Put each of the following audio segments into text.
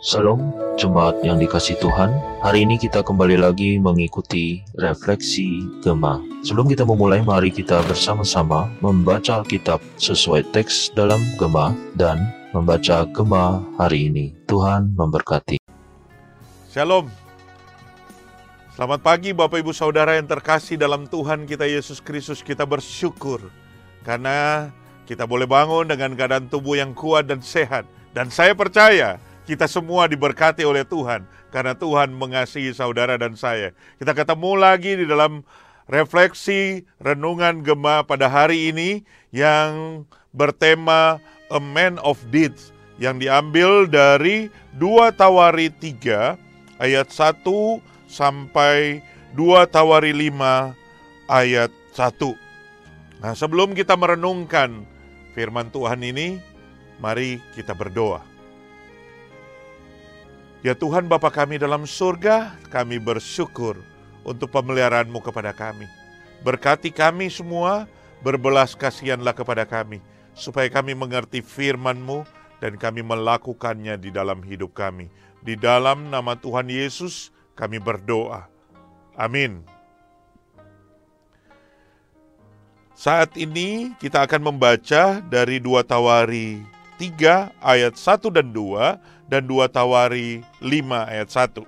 Salam, jemaat yang dikasih Tuhan. Hari ini kita kembali lagi mengikuti refleksi Gema. Sebelum kita memulai, mari kita bersama-sama membaca Alkitab sesuai teks dalam Gema dan membaca Gema hari ini. Tuhan memberkati. Shalom. Selamat pagi Bapak Ibu Saudara yang terkasih dalam Tuhan kita Yesus Kristus. Kita bersyukur karena kita boleh bangun dengan keadaan tubuh yang kuat dan sehat. Dan saya percaya kita semua diberkati oleh Tuhan karena Tuhan mengasihi saudara dan saya. Kita ketemu lagi di dalam refleksi renungan Gema pada hari ini yang bertema A Man of Deeds yang diambil dari 2 Tawari 3 ayat 1 sampai 2 Tawari 5 ayat 1. Nah, sebelum kita merenungkan firman Tuhan ini, mari kita berdoa. Ya Tuhan Bapa kami dalam surga, kami bersyukur untuk pemeliharaanmu kepada kami. Berkati kami semua, berbelas kasihanlah kepada kami, supaya kami mengerti firman-Mu dan kami melakukannya di dalam hidup kami. Di dalam nama Tuhan Yesus kami berdoa. Amin. Saat ini kita akan membaca dari dua Tawari 3 ayat 1 dan 2 dan 2 Tawari 5 ayat 1.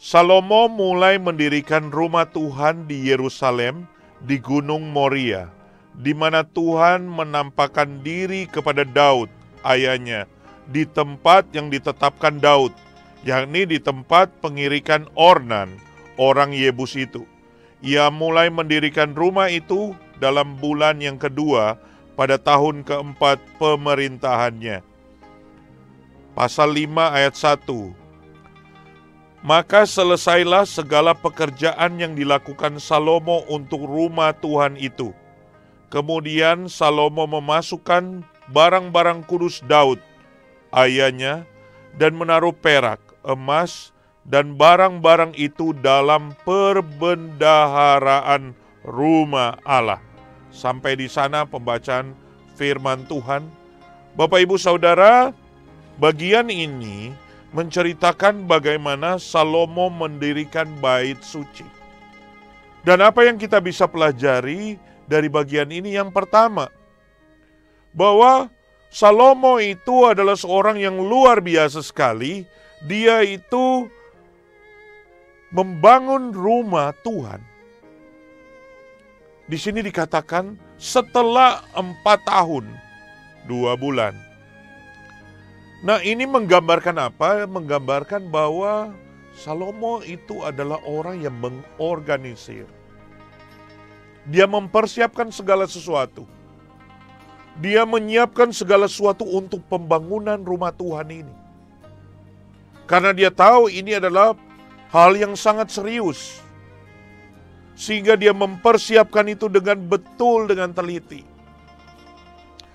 Salomo mulai mendirikan rumah Tuhan di Yerusalem di Gunung Moria, di mana Tuhan menampakkan diri kepada Daud, ayahnya, di tempat yang ditetapkan Daud, yakni di tempat pengirikan Ornan, orang Yebus itu. Ia mulai mendirikan rumah itu dalam bulan yang kedua pada tahun keempat pemerintahannya. Pasal 5 ayat 1 Maka selesailah segala pekerjaan yang dilakukan Salomo untuk rumah Tuhan itu. Kemudian Salomo memasukkan barang-barang kudus Daud, ayahnya, dan menaruh perak, emas, dan barang-barang itu dalam perbendaharaan rumah Allah. Sampai di sana pembacaan firman Tuhan. Bapak Ibu Saudara, bagian ini menceritakan bagaimana Salomo mendirikan bait suci. Dan apa yang kita bisa pelajari dari bagian ini yang pertama, bahwa Salomo itu adalah seorang yang luar biasa sekali. Dia itu membangun rumah Tuhan di sini dikatakan setelah empat tahun, dua bulan. Nah ini menggambarkan apa? Menggambarkan bahwa Salomo itu adalah orang yang mengorganisir. Dia mempersiapkan segala sesuatu. Dia menyiapkan segala sesuatu untuk pembangunan rumah Tuhan ini. Karena dia tahu ini adalah hal yang sangat serius sehingga dia mempersiapkan itu dengan betul dengan teliti.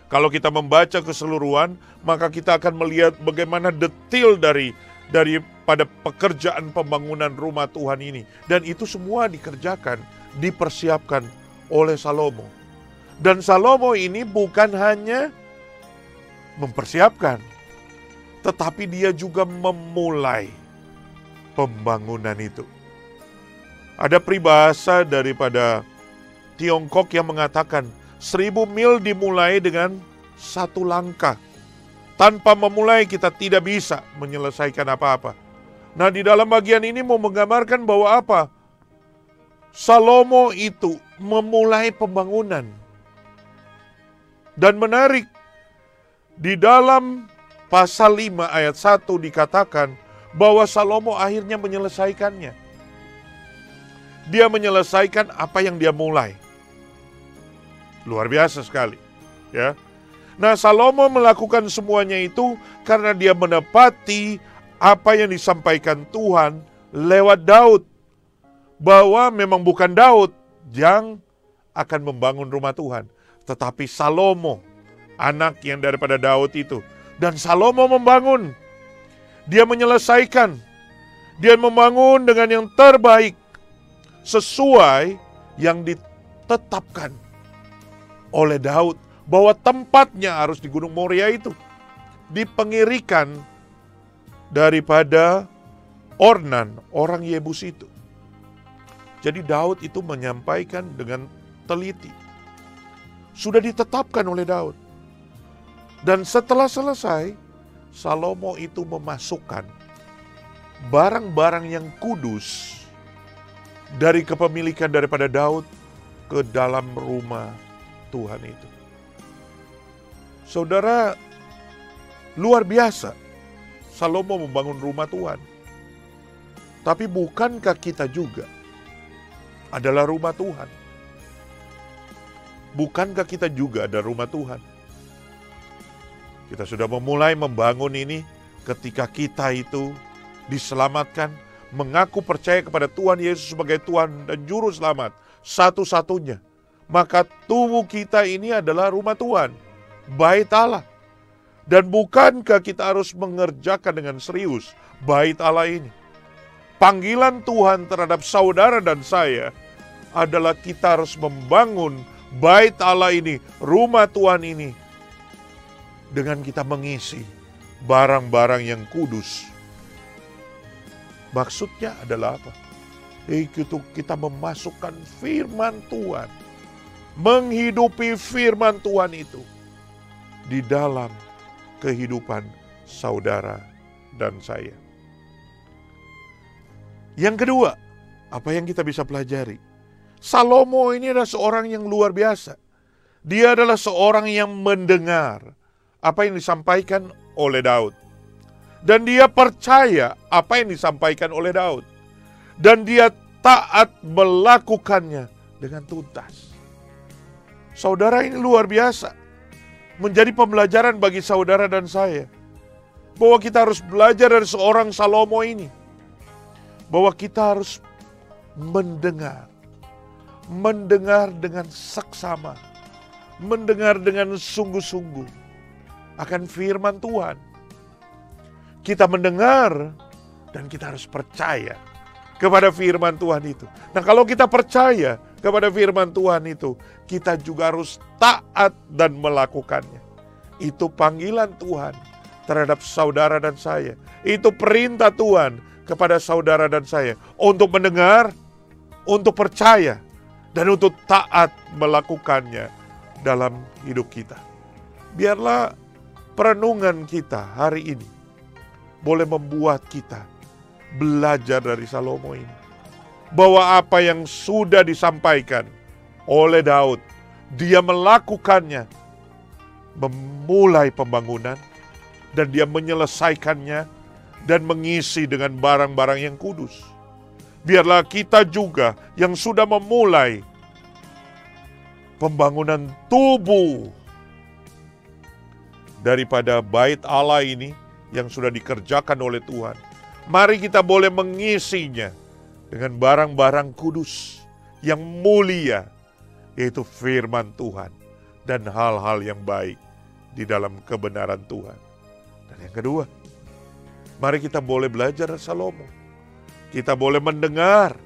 Kalau kita membaca keseluruhan, maka kita akan melihat bagaimana detail dari daripada pekerjaan pembangunan rumah Tuhan ini dan itu semua dikerjakan, dipersiapkan oleh Salomo. Dan Salomo ini bukan hanya mempersiapkan, tetapi dia juga memulai pembangunan itu. Ada peribahasa daripada Tiongkok yang mengatakan seribu mil dimulai dengan satu langkah. Tanpa memulai kita tidak bisa menyelesaikan apa-apa. Nah di dalam bagian ini mau menggambarkan bahwa apa? Salomo itu memulai pembangunan. Dan menarik, di dalam pasal 5 ayat 1 dikatakan bahwa Salomo akhirnya menyelesaikannya dia menyelesaikan apa yang dia mulai. Luar biasa sekali, ya. Nah, Salomo melakukan semuanya itu karena dia menepati apa yang disampaikan Tuhan lewat Daud. Bahwa memang bukan Daud yang akan membangun rumah Tuhan, tetapi Salomo, anak yang daripada Daud itu. Dan Salomo membangun. Dia menyelesaikan. Dia membangun dengan yang terbaik sesuai yang ditetapkan oleh Daud bahwa tempatnya harus di Gunung Moria itu di pengirikan daripada Ornan, orang Yebus itu. Jadi Daud itu menyampaikan dengan teliti. Sudah ditetapkan oleh Daud. Dan setelah selesai, Salomo itu memasukkan barang-barang yang kudus dari kepemilikan daripada Daud ke dalam rumah Tuhan itu. Saudara, luar biasa Salomo membangun rumah Tuhan. Tapi bukankah kita juga adalah rumah Tuhan? Bukankah kita juga ada rumah Tuhan? Kita sudah memulai membangun ini ketika kita itu diselamatkan, mengaku percaya kepada Tuhan Yesus sebagai Tuhan dan Juru Selamat satu-satunya. Maka tubuh kita ini adalah rumah Tuhan, bait Allah. Dan bukankah kita harus mengerjakan dengan serius bait Allah ini? Panggilan Tuhan terhadap saudara dan saya adalah kita harus membangun bait Allah ini, rumah Tuhan ini, dengan kita mengisi barang-barang yang kudus. Maksudnya adalah apa? Itu kita memasukkan firman Tuhan, menghidupi firman Tuhan itu di dalam kehidupan saudara dan saya. Yang kedua, apa yang kita bisa pelajari? Salomo ini adalah seorang yang luar biasa. Dia adalah seorang yang mendengar apa yang disampaikan oleh Daud. Dan dia percaya apa yang disampaikan oleh Daud. Dan dia taat melakukannya dengan tuntas. Saudara ini luar biasa menjadi pembelajaran bagi saudara dan saya. Bahwa kita harus belajar dari seorang Salomo ini. Bahwa kita harus mendengar. Mendengar dengan seksama. Mendengar dengan sungguh-sungguh. Akan firman Tuhan. Kita mendengar dan kita harus percaya kepada firman Tuhan itu. Nah kalau kita percaya kepada firman Tuhan itu, kita juga harus taat dan melakukannya. Itu panggilan Tuhan terhadap saudara dan saya. Itu perintah Tuhan kepada saudara dan saya untuk mendengar, untuk percaya, dan untuk taat melakukannya dalam hidup kita. Biarlah perenungan kita hari ini boleh membuat kita belajar dari Salomo ini. Bahwa apa yang sudah disampaikan oleh Daud, dia melakukannya, memulai pembangunan, dan dia menyelesaikannya dan mengisi dengan barang-barang yang kudus. Biarlah kita juga yang sudah memulai pembangunan tubuh daripada bait Allah ini yang sudah dikerjakan oleh Tuhan Mari kita boleh mengisinya dengan barang-barang kudus yang mulia, yaitu firman Tuhan dan hal-hal yang baik di dalam kebenaran Tuhan. Dan yang kedua, mari kita boleh belajar Salomo. Kita boleh mendengar,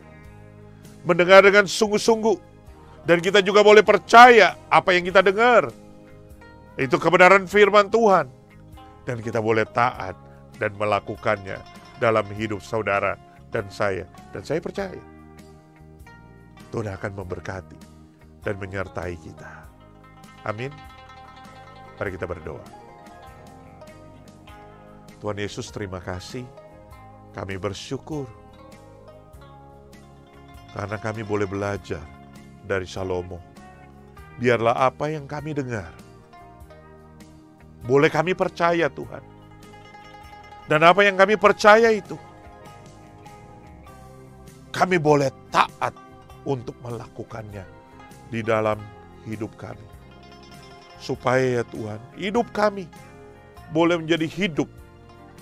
mendengar dengan sungguh-sungguh, dan kita juga boleh percaya apa yang kita dengar. Itu kebenaran firman Tuhan. Dan kita boleh taat dan melakukannya dalam hidup saudara dan saya. Dan saya percaya Tuhan akan memberkati dan menyertai kita. Amin. Mari kita berdoa. Tuhan Yesus terima kasih. Kami bersyukur karena kami boleh belajar dari Salomo. Biarlah apa yang kami dengar boleh kami percaya Tuhan dan apa yang kami percaya itu, kami boleh taat untuk melakukannya di dalam hidup kami. Supaya ya Tuhan, hidup kami boleh menjadi hidup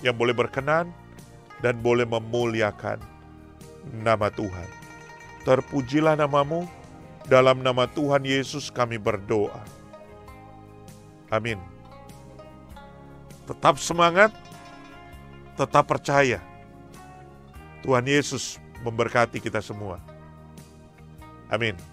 yang boleh berkenan dan boleh memuliakan nama Tuhan. Terpujilah namamu, dalam nama Tuhan Yesus kami berdoa. Amin. Tetap semangat, tetap percaya. Tuhan Yesus memberkati kita semua. Amin.